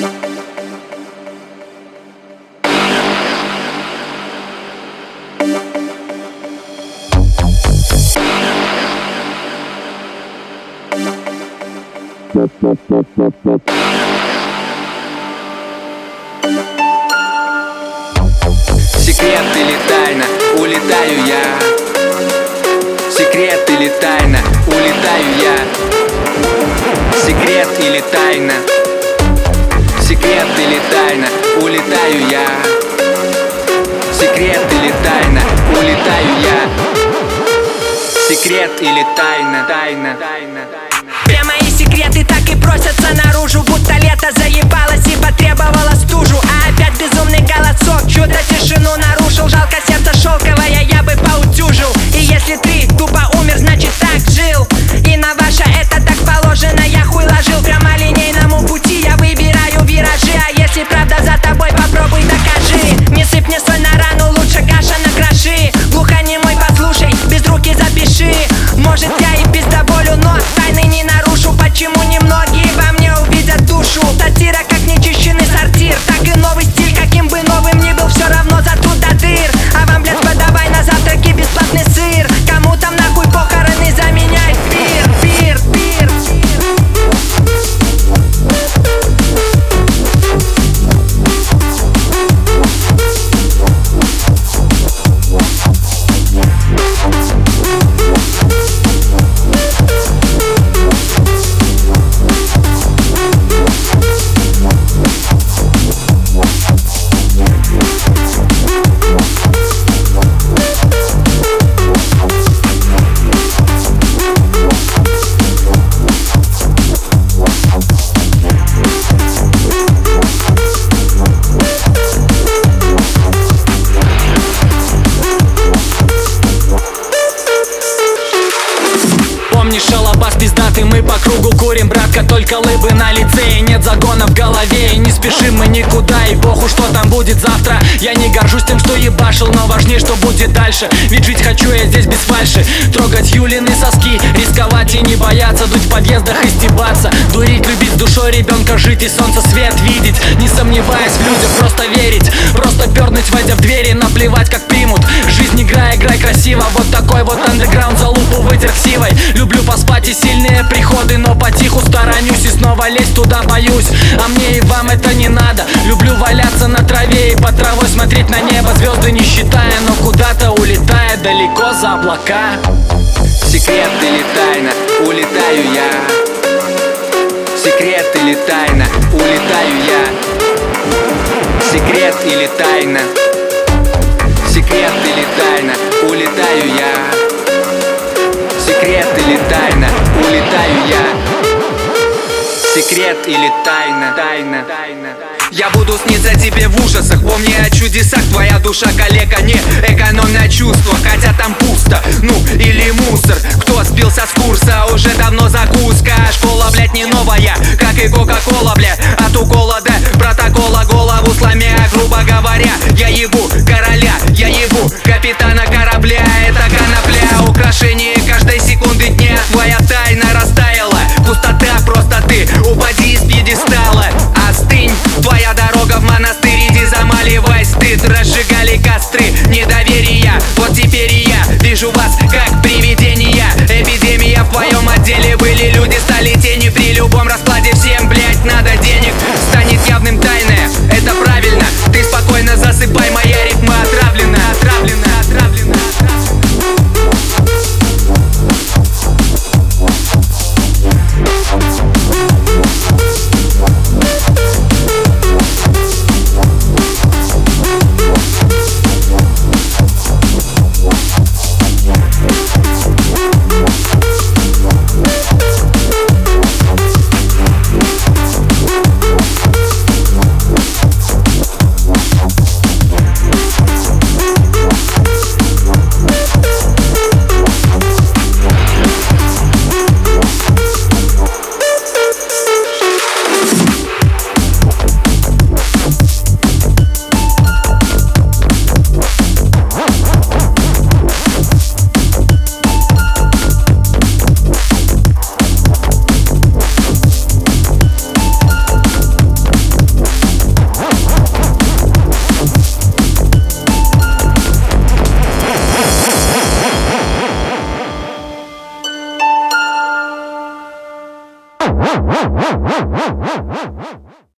Секрет или тайна, улетаю я. Секрет или тайна, улетаю я. Секрет или тайна Секрет или тайна, улетаю я. Секрет или тайна, улетаю я. Секрет или тайна, тайна, тайна, тайна. Прямо и секреты так и просятся наружу Будто лето заебалось и потребовало стужу курим Братка, только лыбы на лице. И нет загона в голове И не спешим мы никуда, и похуй, что там будет завтра. Я не горжусь тем, что ебашил, но важнее, что будет дальше. Ведь жить хочу я здесь без фальши. Трогать Юлины соски, рисковать и не бояться. Дуть в подъездах и стебаться. Дурить, любить душой ребенка, жить и солнце свет видеть. Не сомневаясь в людях, просто верить. Просто пернуть, войдя в двери, наплевать, как примут. Жизнь играй, играй красиво. Вот такой вот андеграунд за лупу вытер ксивой. Люблю поспать и сильные приходы снова лезть туда боюсь А мне и вам это не надо. Люблю валяться на траве и под травой смотреть на небо. Звезды не считая, но куда-то улетая далеко за облака. Секрет или тайна, улетаю я. Секрет или тайна, улетаю я. Секрет или тайна Секрет или тайна, улетаю я. Секрет или тайна, улетаю я Секрет или тайна, тайна, тайна Я буду сниться тебе в ужасах. Помни о чудесах. Твоя душа калека Не экономь на чувствах. Хотя там пусто Ну или мусор. Кто сбился с курса Уже давно закуска. Школа, блядь, не новая Как и кока-кола, блядь От укола до протокола Голову сломя Грубо говоря. Я ебу короля Я ебу капитана